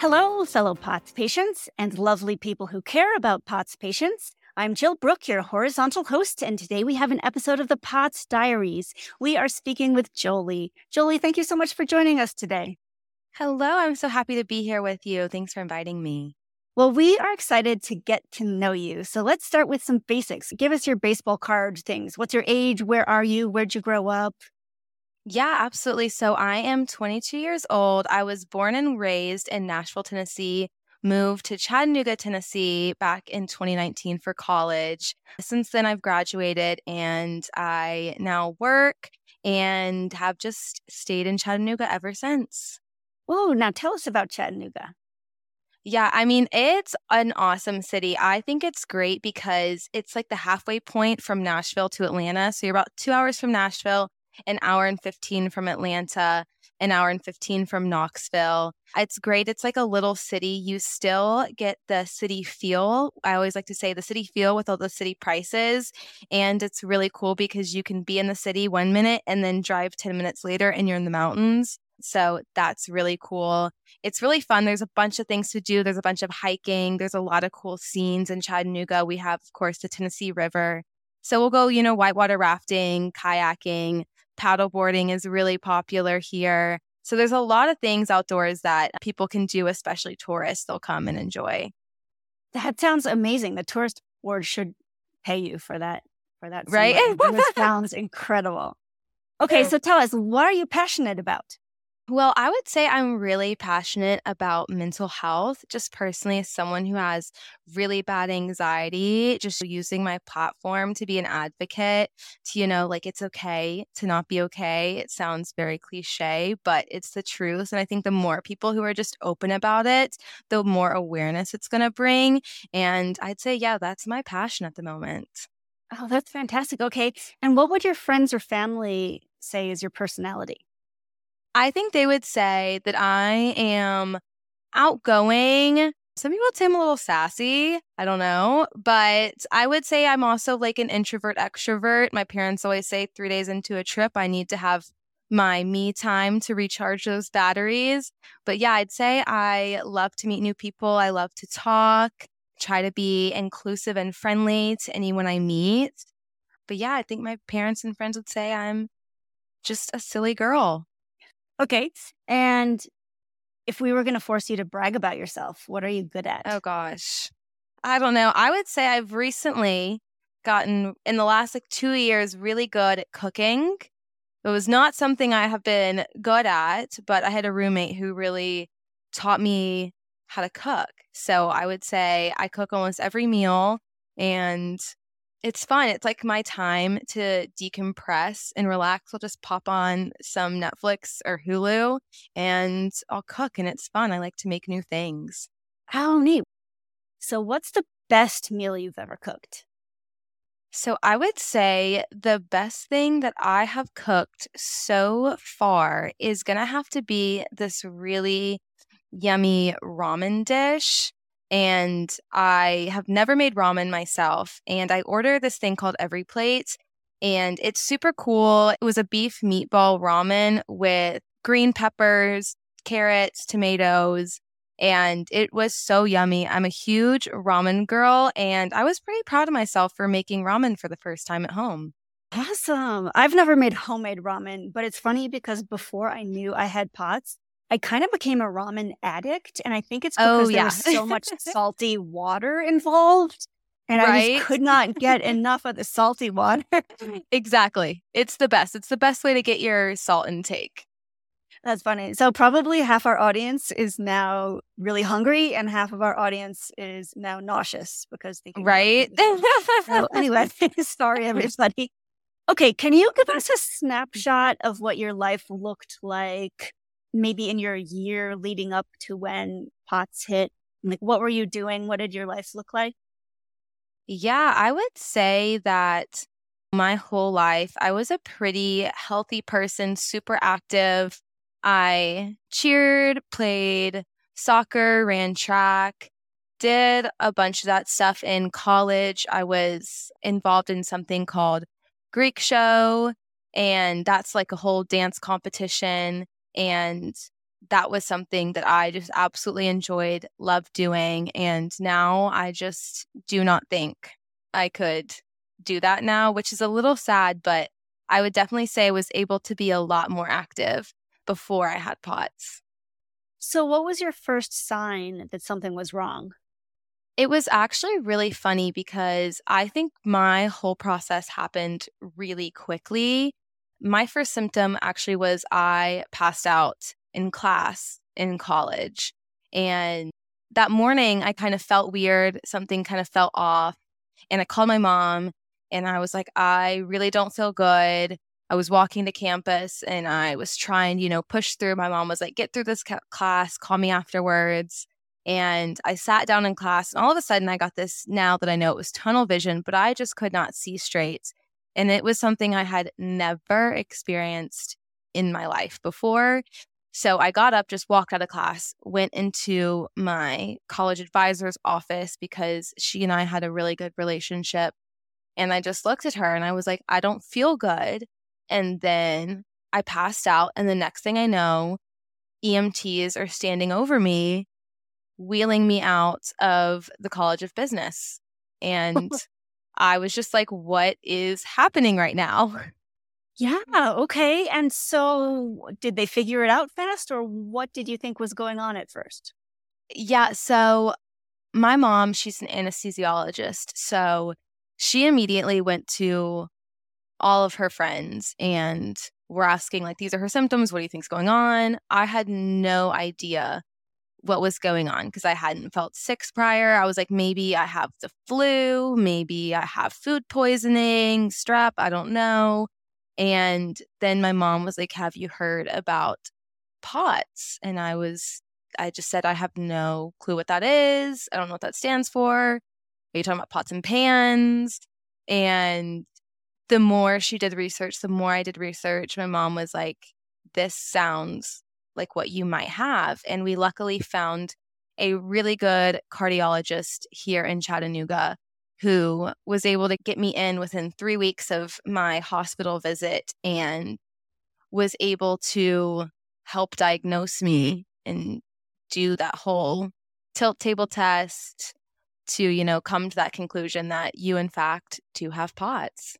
Hello, fellow POTS patients and lovely people who care about POTS patients. I'm Jill Brook, your horizontal host, and today we have an episode of the POTS Diaries. We are speaking with Jolie. Jolie, thank you so much for joining us today. Hello, I'm so happy to be here with you. Thanks for inviting me. Well, we are excited to get to know you. So let's start with some basics. Give us your baseball card things. What's your age? Where are you? Where'd you grow up? Yeah, absolutely. So I am 22 years old. I was born and raised in Nashville, Tennessee, moved to Chattanooga, Tennessee back in 2019 for college. Since then, I've graduated and I now work and have just stayed in Chattanooga ever since. Oh, now tell us about Chattanooga. Yeah, I mean, it's an awesome city. I think it's great because it's like the halfway point from Nashville to Atlanta. So you're about two hours from Nashville, an hour and 15 from Atlanta, an hour and 15 from Knoxville. It's great. It's like a little city. You still get the city feel. I always like to say the city feel with all the city prices. And it's really cool because you can be in the city one minute and then drive 10 minutes later and you're in the mountains. So that's really cool. It's really fun. There's a bunch of things to do. There's a bunch of hiking. There's a lot of cool scenes in Chattanooga. We have, of course, the Tennessee River. So we'll go, you know, whitewater rafting, kayaking, paddleboarding is really popular here. So there's a lot of things outdoors that people can do, especially tourists. They'll come and enjoy. That sounds amazing. The tourist board should pay you for that. For that, right? this sounds incredible. Okay, so tell us, what are you passionate about? Well, I would say I'm really passionate about mental health, just personally, as someone who has really bad anxiety, just using my platform to be an advocate to, you know, like it's okay to not be okay. It sounds very cliche, but it's the truth. And I think the more people who are just open about it, the more awareness it's going to bring. And I'd say, yeah, that's my passion at the moment. Oh, that's fantastic. Okay. And what would your friends or family say is your personality? I think they would say that I am outgoing. Some people would say I'm a little sassy. I don't know. But I would say I'm also like an introvert extrovert. My parents always say three days into a trip, I need to have my me time to recharge those batteries. But yeah, I'd say I love to meet new people. I love to talk, try to be inclusive and friendly to anyone I meet. But yeah, I think my parents and friends would say I'm just a silly girl. Okay. And if we were going to force you to brag about yourself, what are you good at? Oh gosh. I don't know. I would say I've recently gotten in the last like 2 years really good at cooking. It was not something I have been good at, but I had a roommate who really taught me how to cook. So I would say I cook almost every meal and it's fun. It's like my time to decompress and relax. I'll just pop on some Netflix or Hulu and I'll cook and it's fun. I like to make new things. How neat. So, what's the best meal you've ever cooked? So, I would say the best thing that I have cooked so far is going to have to be this really yummy ramen dish and I have never made ramen myself. And I order this thing called Every Plate, and it's super cool. It was a beef meatball ramen with green peppers, carrots, tomatoes, and it was so yummy. I'm a huge ramen girl, and I was pretty proud of myself for making ramen for the first time at home. Awesome. I've never made homemade ramen, but it's funny because before I knew I had pots, I kind of became a ramen addict. And I think it's oh, because oh, yeah. there's so much salty water involved. And right? I just could not get enough of the salty water. exactly. It's the best. It's the best way to get your salt intake. That's funny. So probably half our audience is now really hungry, and half of our audience is now nauseous because they right. so anyway, sorry everybody. Okay, can you give us a snapshot of what your life looked like maybe in your year leading up to when POTS hit Like, what were you doing? What did your life look like? Yeah, I would say that my whole life, I was a pretty healthy person, super active. I cheered, played soccer, ran track, did a bunch of that stuff in college. I was involved in something called Greek Show, and that's like a whole dance competition. And that was something that I just absolutely enjoyed, loved doing. And now I just do not think I could do that now, which is a little sad, but I would definitely say I was able to be a lot more active before I had POTS. So, what was your first sign that something was wrong? It was actually really funny because I think my whole process happened really quickly. My first symptom actually was I passed out in class in college. And that morning, I kind of felt weird. Something kind of felt off. And I called my mom and I was like, I really don't feel good. I was walking to campus and I was trying, you know, push through. My mom was like, get through this ca- class, call me afterwards. And I sat down in class and all of a sudden I got this now that I know it was tunnel vision, but I just could not see straight. And it was something I had never experienced in my life before. So I got up, just walked out of class, went into my college advisor's office because she and I had a really good relationship. And I just looked at her and I was like, I don't feel good. And then I passed out. And the next thing I know, EMTs are standing over me, wheeling me out of the College of Business. And I was just like, what is happening right now? Yeah. Okay. And so, did they figure it out fast, or what did you think was going on at first? Yeah. So, my mom, she's an anesthesiologist. So, she immediately went to all of her friends and were asking, like, these are her symptoms. What do you think's going on? I had no idea what was going on because I hadn't felt sick prior. I was like, maybe I have the flu, maybe I have food poisoning, strep, I don't know. And then my mom was like, Have you heard about POTS? And I was, I just said, I have no clue what that is. I don't know what that stands for. Are you talking about pots and pans? And the more she did research, the more I did research, my mom was like, This sounds like what you might have. And we luckily found a really good cardiologist here in Chattanooga who was able to get me in within three weeks of my hospital visit and was able to help diagnose me and do that whole tilt table test to, you know, come to that conclusion that you, in fact, do have POTS.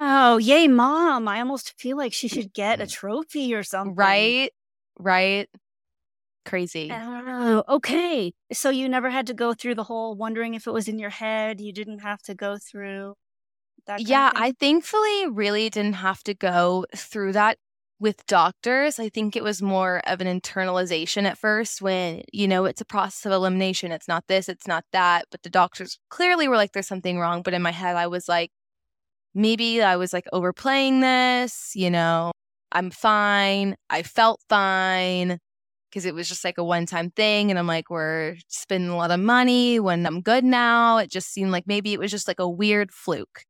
Oh, yay, mom. I almost feel like she should get a mm. trophy or something. Right? Right? crazy. Oh, okay. So you never had to go through the whole wondering if it was in your head. You didn't have to go through that. yeah, I thankfully really didn't have to go through that with doctors. I think it was more of an internalization at first when, you know, it's a process of elimination. It's not this, it's not that. But the doctors clearly were like, there's something wrong. But in my head, I was like, maybe I was like overplaying this, you know, I'm fine. I felt fine because it was just like a one time thing. And I'm like, we're spending a lot of money when I'm good now. It just seemed like maybe it was just like a weird fluke.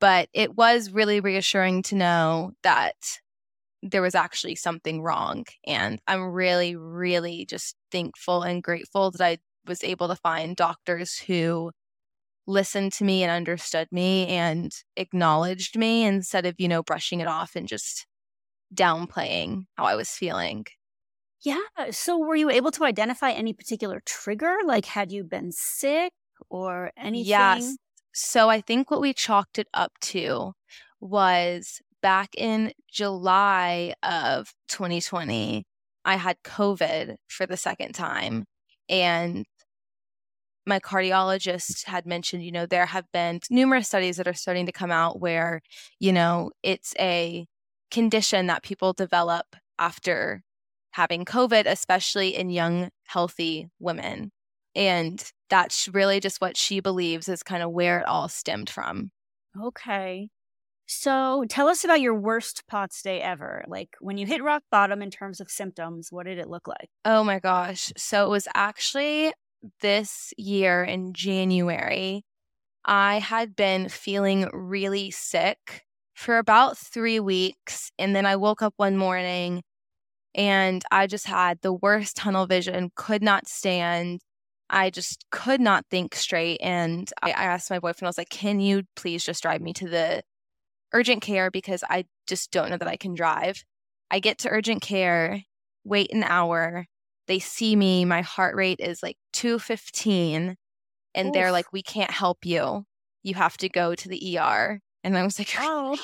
But it was really reassuring to know that there was actually something wrong. And I'm really, really just thankful and grateful that I was able to find doctors who listened to me and understood me and acknowledged me instead of, you know, brushing it off and just downplaying how I was feeling. Yeah. So were you able to identify any particular trigger? Like had you been sick or anything? Yes. So I think what we chalked it up to was back in July of 2020, I had COVID for the second time. And my cardiologist had mentioned, you know, there have been numerous studies that are starting to come out where, you know, it's a condition that people develop after having COVID, especially in young, healthy women. And that's really just what she believes is kind of where it all stemmed from. Okay. So tell us about your worst POTS day ever. Like when you hit rock bottom in terms of symptoms, what did it look like? Oh my gosh. So it was actually this year in January, I had been feeling really sick for about three weeks. And then I woke up one morning and I just had the worst tunnel vision, could not stand. I just could not think straight. And I, I asked my boyfriend, I was like, can you please just drive me to the urgent care because I just don't know that I can drive. I get to urgent care, wait an hour. They see me, my heart rate is like 215, and Oof. they're like, We can't help you. You have to go to the ER. And I was like, Oh.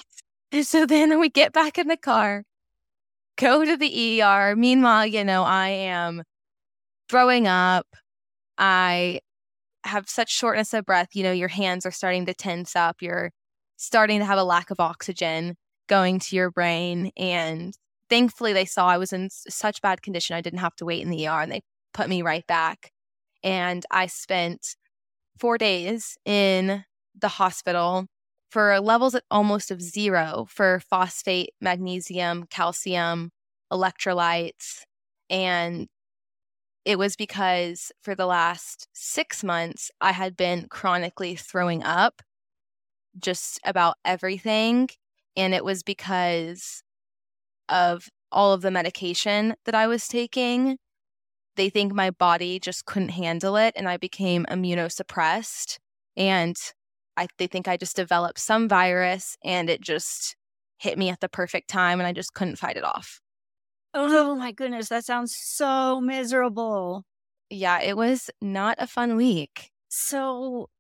So then we get back in the car, go to the ER. Meanwhile, you know, I am throwing up. I have such shortness of breath. You know, your hands are starting to tense up. You're starting to have a lack of oxygen going to your brain. And thankfully, they saw I was in such bad condition, I didn't have to wait in the ER and they put me right back. And I spent four days in the hospital for levels at almost of zero for phosphate, magnesium, calcium, electrolytes. And it was because for the last six months, I had been chronically throwing up just about everything. And it was because of all of the medication that I was taking. They think my body just couldn't handle it and I became immunosuppressed. And I, they think I just developed some virus and it just hit me at the perfect time and I just couldn't fight it off. Oh my goodness, that sounds so miserable. Yeah, it was not a fun week. So,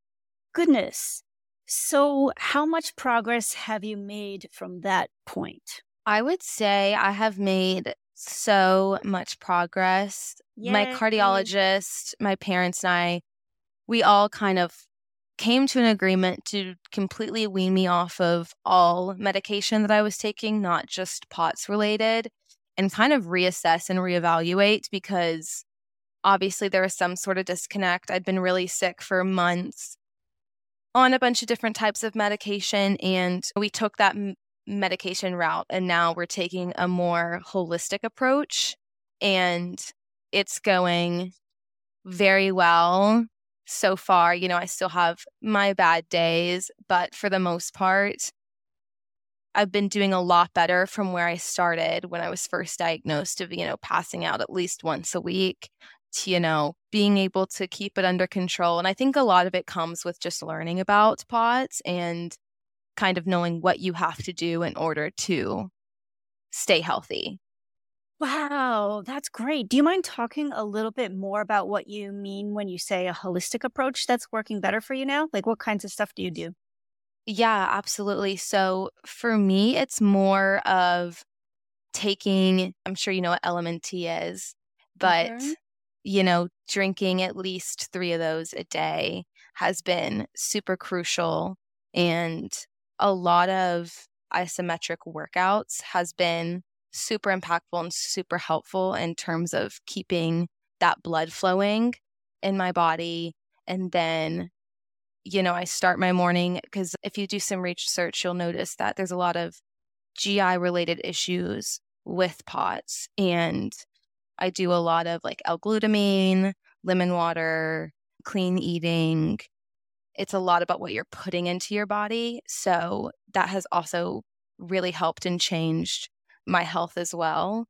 goodness, so, how much progress have you made from that point? I would say I have made so much progress. Yay. My cardiologist, my parents, and I, we all kind of came to an agreement to completely wean me off of all medication that I was taking, not just POTS related, and kind of reassess and reevaluate because obviously there was some sort of disconnect. I'd been really sick for months on a bunch of different types of medication and we took that m- medication route and now we're taking a more holistic approach and it's going very well so far you know i still have my bad days but for the most part i've been doing a lot better from where i started when i was first diagnosed of you know passing out at least once a week to, you know, being able to keep it under control. And I think a lot of it comes with just learning about POTS and kind of knowing what you have to do in order to stay healthy. Wow, that's great. Do you mind talking a little bit more about what you mean when you say a holistic approach that's working better for you now? Like, what kinds of stuff do you do? Yeah, absolutely. So for me, it's more of taking, I'm sure you know what LMNT is, but mm-hmm you know, drinking at least three of those a day has been super crucial. And a lot of isometric workouts has been super impactful and super helpful in terms of keeping that blood flowing in my body. And then, you know, I start my morning because if you do some research, you'll notice that there's a lot of GI related issues with POTS. And I do a lot of like L-glutamine, lemon water, clean eating. It's a lot about what you're putting into your body. So that has also really helped and changed my health as well.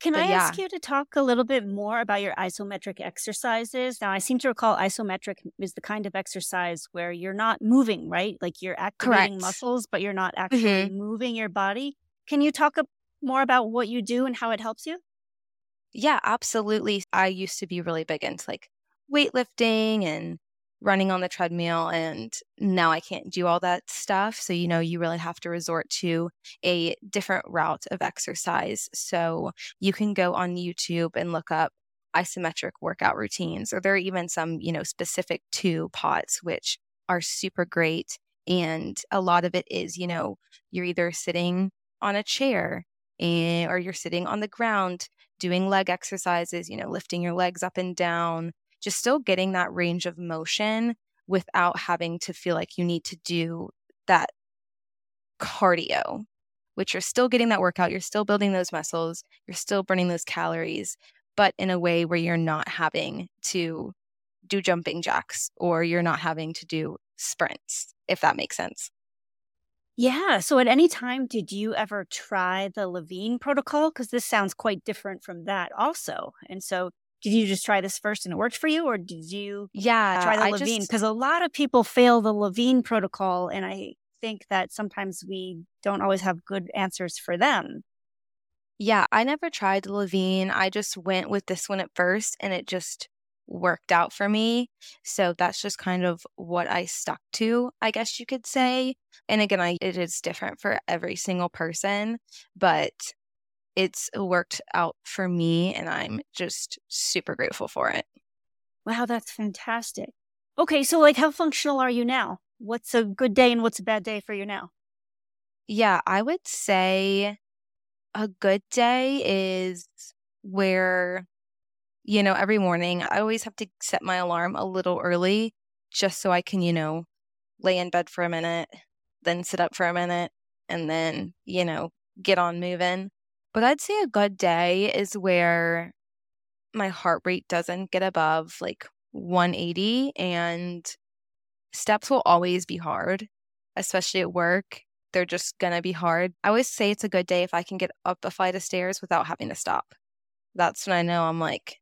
Can but I yeah. ask you to talk a little bit more about your isometric exercises? Now, I seem to recall isometric is the kind of exercise where you're not moving, right? Like you're activating Correct. muscles, but you're not actually mm-hmm. moving your body. Can you talk more about what you do and how it helps you? Yeah, absolutely. I used to be really big into like weightlifting and running on the treadmill and now I can't do all that stuff. So, you know, you really have to resort to a different route of exercise. So, you can go on YouTube and look up isometric workout routines or there are even some, you know, specific to POTS which are super great and a lot of it is, you know, you're either sitting on a chair and, or you're sitting on the ground doing leg exercises, you know, lifting your legs up and down, just still getting that range of motion without having to feel like you need to do that cardio, which you're still getting that workout, you're still building those muscles, you're still burning those calories, but in a way where you're not having to do jumping jacks or you're not having to do sprints, if that makes sense. Yeah. So at any time, did you ever try the Levine protocol? Because this sounds quite different from that, also. And so, did you just try this first and it worked for you, or did you yeah try the Levine? Because a lot of people fail the Levine protocol, and I think that sometimes we don't always have good answers for them. Yeah, I never tried the Levine. I just went with this one at first, and it just worked out for me. So that's just kind of what I stuck to, I guess you could say. And again, I, it is different for every single person, but it's worked out for me and I'm just super grateful for it. Wow, that's fantastic. Okay, so like how functional are you now? What's a good day and what's a bad day for you now? Yeah, I would say a good day is where you know, every morning I always have to set my alarm a little early just so I can, you know, lay in bed for a minute, then sit up for a minute, and then, you know, get on moving. But I'd say a good day is where my heart rate doesn't get above like 180 and steps will always be hard, especially at work. They're just going to be hard. I always say it's a good day if I can get up a flight of stairs without having to stop. That's when I know I'm like,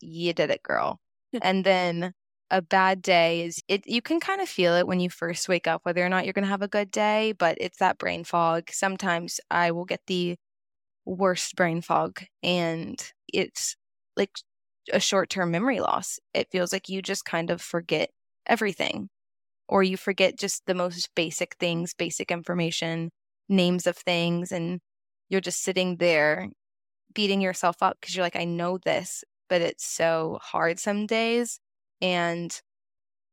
you did it, girl. and then a bad day is it you can kind of feel it when you first wake up whether or not you're going to have a good day, but it's that brain fog. Sometimes I will get the worst brain fog and it's like a short-term memory loss. It feels like you just kind of forget everything or you forget just the most basic things, basic information, names of things and you're just sitting there beating yourself up because you're like I know this but it's so hard some days. And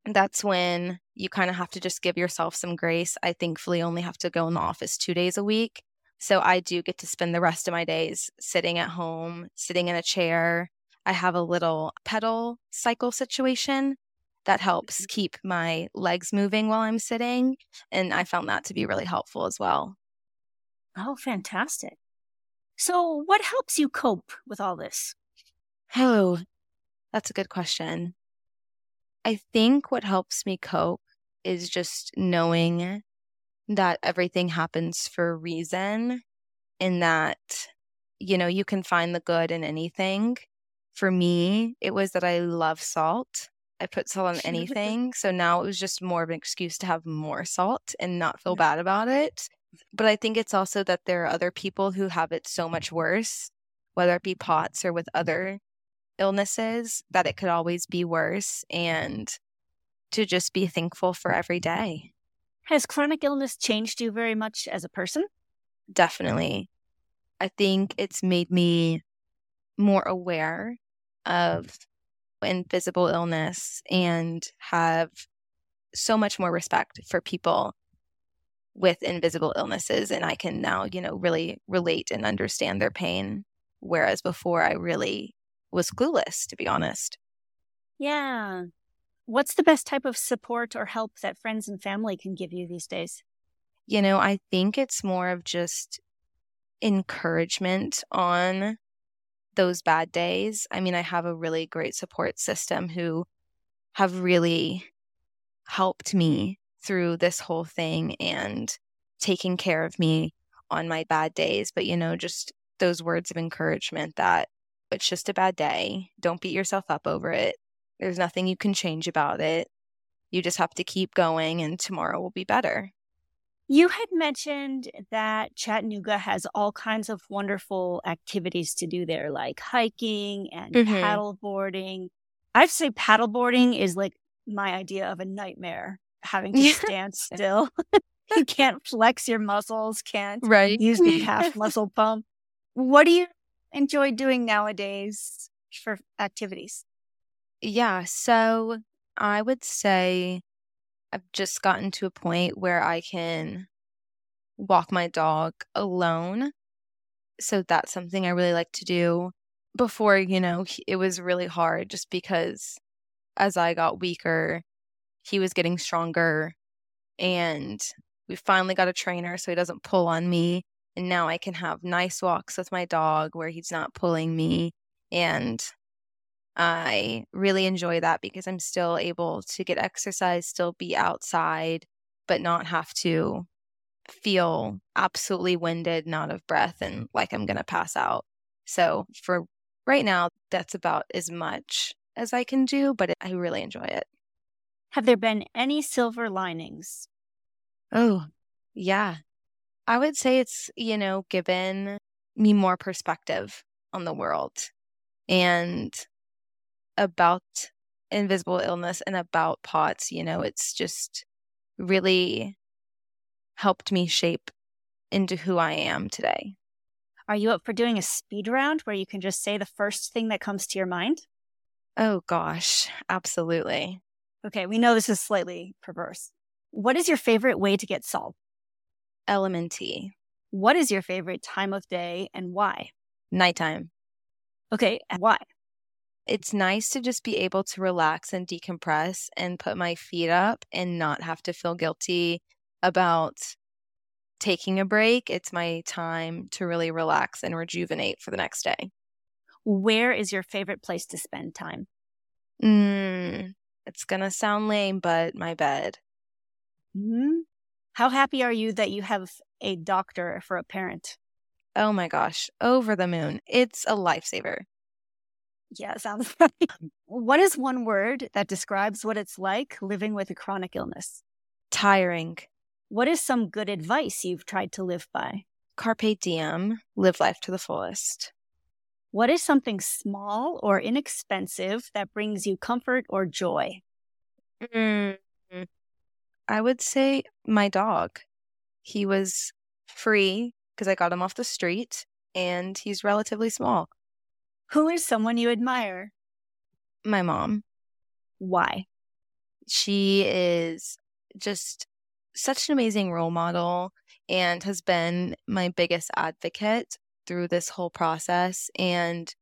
that's when you kind of have to just give yourself some grace. I thankfully only have to go in the office two days a week. So I do get to spend the rest of my days sitting at home, sitting in a chair. I have a little pedal cycle situation that helps mm-hmm. keep my legs moving while I'm sitting. And I found that to be really helpful as well. Oh, fantastic. So, what helps you cope with all this? Oh, that's a good question. I think what helps me cope is just knowing that everything happens for a reason and that, you know, you can find the good in anything. For me, it was that I love salt. I put salt on anything. so now it was just more of an excuse to have more salt and not feel bad about it. But I think it's also that there are other people who have it so much worse, whether it be POTS or with other illnesses, that it could always be worse, and to just be thankful for every day. Has chronic illness changed you very much as a person? Definitely. I think it's made me more aware of invisible illness and have so much more respect for people with invisible illnesses and I can now, you know, really relate and understand their pain whereas before I really was clueless, to be honest. Yeah. What's the best type of support or help that friends and family can give you these days? You know, I think it's more of just encouragement on those bad days. I mean, I have a really great support system who have really helped me through this whole thing and taking care of me on my bad days. But, you know, just those words of encouragement that it's just a bad day. Don't beat yourself up over it. There's nothing you can change about it. You just have to keep going, and tomorrow will be better. You had mentioned that Chattanooga has all kinds of wonderful activities to do there, like hiking and mm-hmm. paddleboarding. I'd say paddleboarding is like my idea of a nightmare, having to stand still. you can't flex your muscles, can't right. use the calf muscle pump. What do you enjoy doing nowadays for activities? Yeah. So I would say I've just gotten to a point where I can walk my dog alone. So that's something I really like to do. Before, you know, it was really hard just because as I got weaker, he was getting stronger. And we finally got a trainer so he doesn't pull on me. And now I can have nice walks with my dog where he's not pulling me. And I really enjoy that because I'm still able to get exercise, still be outside, but not have to feel absolutely winded, and out of breath, and like I'm going to pass out. So for right now, that's about as much as I can do, but I really enjoy it. Have there been any silver linings? Oh, yeah. I would say it's, you know, given me more perspective on the world and about invisible illness and about POTS. You know, it's just really helped me shape into who I am today. Are you up for doing a speed round where you can just say the first thing that comes to your mind? Oh, gosh, absolutely. Okay, we know this is slightly perverse. What is your favorite way to get salt? Element LMNT. What is your favorite time of day and why? Nighttime. Okay, and why? It's nice to just be able to relax and decompress and put my feet up and not have to feel guilty about taking a break. It's my time to really relax and rejuvenate for the next day. Where is your favorite place to spend time? Mm, it's going to sound lame, but my bed. Mm-hmm. How happy are you that you have a doctor for a parent? Oh my gosh, over the moon. It's a lifesaver. Yeah, sounds right. What is one word that describes what it's like living with a chronic illness? Tiring. What is some good advice you've tried to live by? Carpe diem, live life to the fullest. What is something small or inexpensive that brings you comfort or joy? Mm-hmm. I would say my dog. He was free because I got him off the street and he's relatively small. Who is someone you admire? My mom. Why? She is just such an amazing role model and has been my biggest advocate through this whole process. And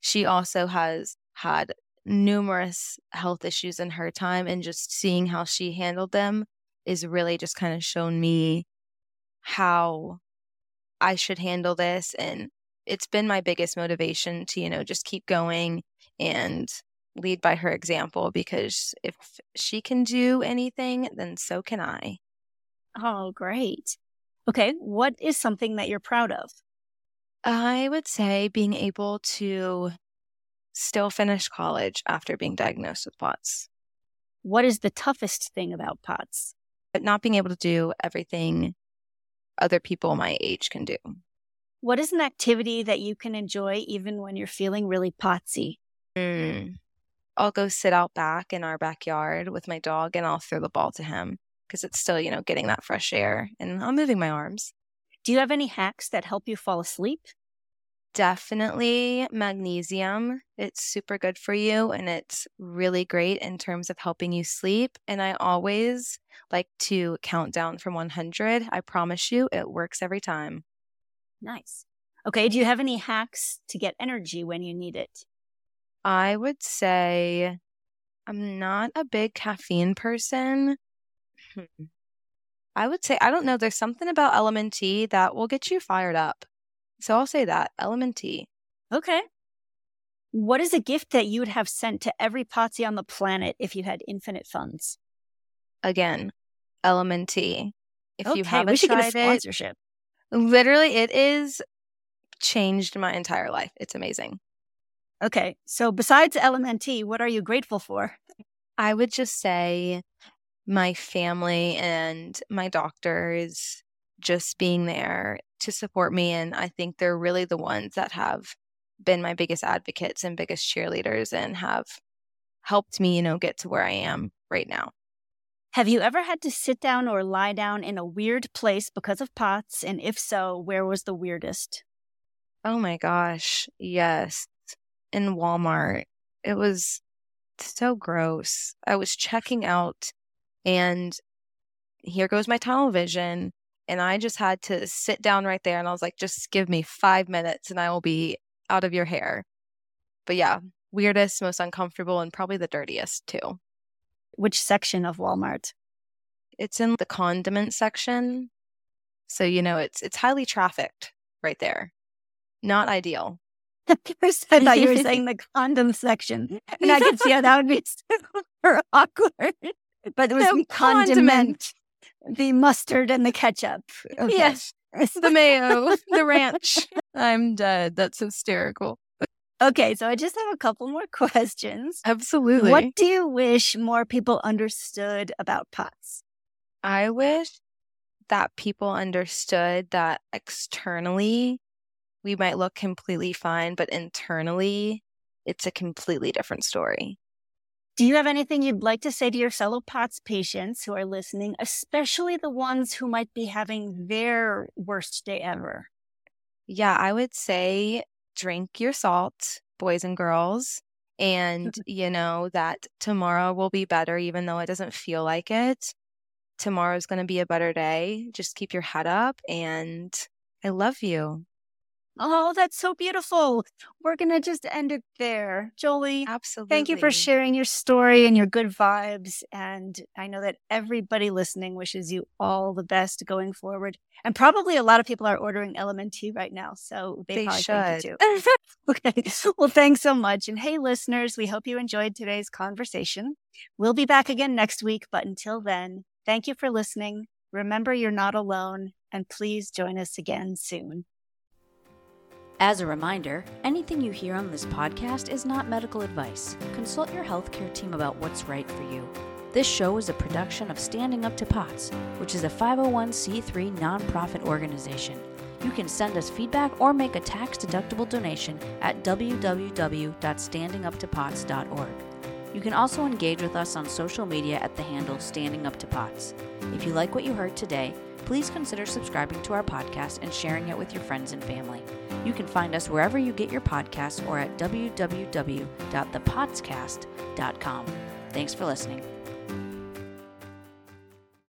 she also has had numerous health issues in her time and just seeing how she handled them is really just kind of shown me how I should handle this and it's been my biggest motivation to you know just keep going and lead by her example because if she can do anything then so can I. Oh, great. Okay, what is something that you're proud of? I would say being able to still finish college after being diagnosed with POTS. What is the toughest thing about POTS? But not being able to do everything other people my age can do. What is an activity that you can enjoy even when you're feeling really potsy? Mm. I'll go sit out back in our backyard with my dog and I'll throw the ball to him because it's still, you know, getting that fresh air and I'm moving my arms. Do you have any hacks that help you fall asleep? Definitely magnesium. It's super good for you and it's really great in terms of helping you sleep. And I always like to count down from 100. I promise you, it works every time. Nice. Okay. Do you have any hacks to get energy when you need it? I would say I'm not a big caffeine person. Hmm. I would say, I don't know, there's something about LMNT that will get you fired up. So I'll say that LMNT. Okay. What is a gift that you would have sent to every Potsy on the planet if you had infinite funds? Again, LMNT. If okay, you haven't we should tried get a sponsorship. it, literally, it is changed my entire life. It's amazing. Okay, so besides LMNT, what are you grateful for? I would just say my family and my doctors just being there to support me. And I think they're really the ones that have been my biggest advocates and biggest cheerleaders and have helped me, you know, get to where I am right now. Have you ever had to sit down or lie down in a weird place because of POTS? And if so, where was the weirdest? Oh my gosh. Yes. In Walmart. It was so gross. I was checking out and here goes my tunnel vision and I just had to sit down right there and I was like, just give me five minutes and I will be out of your hair. But yeah, weirdest, most uncomfortable, and probably the dirtiest too. Which section of Walmart? It's in the condiment section. So, you know, it's it's highly trafficked right there. Not ideal. First, I thought you were saying the condom section, and I could see how that would be super awkward. But it was the condiment, condiment, the mustard, and the ketchup. Okay. Yes, the mayo, the ranch. I'm dead. That's hysterical. Okay, so I just have a couple more questions. Absolutely. What do you wish more people understood about POTS? I wish that people understood that externally we might look completely fine, but internally it's a completely different story. Do you have anything you'd like to say to your fellow POTS patients who are listening, especially the ones who might be having their worst day ever? Yeah, I would say drink your salt, boys and girls, and mm-hmm. you know that tomorrow will be better, even though it doesn't feel like it. Tomorrow's going to be a better day. Just keep your head up, and I love you. Oh, that's so beautiful. We're going to just end it there. Jolie, absolutely. Thank you for sharing your story and your good vibes. And I know that everybody listening wishes you all the best going forward. And probably a lot of people are ordering LMNT right now. So they, they probably should. too. okay. Well, thanks so much. And hey, listeners, we hope you enjoyed today's conversation. We'll be back again next week. But until then, thank you for listening. Remember, you're not alone. And please join us again soon. As a reminder, anything you hear on this podcast is not medical advice. Consult your healthcare team about what's right for you. This show is a production of Standing Up to POTS, which is a 501c3 nonprofit organization. You can send us feedback or make a tax deductible donation at www.standinguptopots.org. You can also engage with us on social media at the handle Standing Up to POTS. If you like what you heard today, please consider subscribing to our podcast and sharing it with your friends and family. You can find us wherever you get your podcasts or at www.thepotscast.com. Thanks for listening.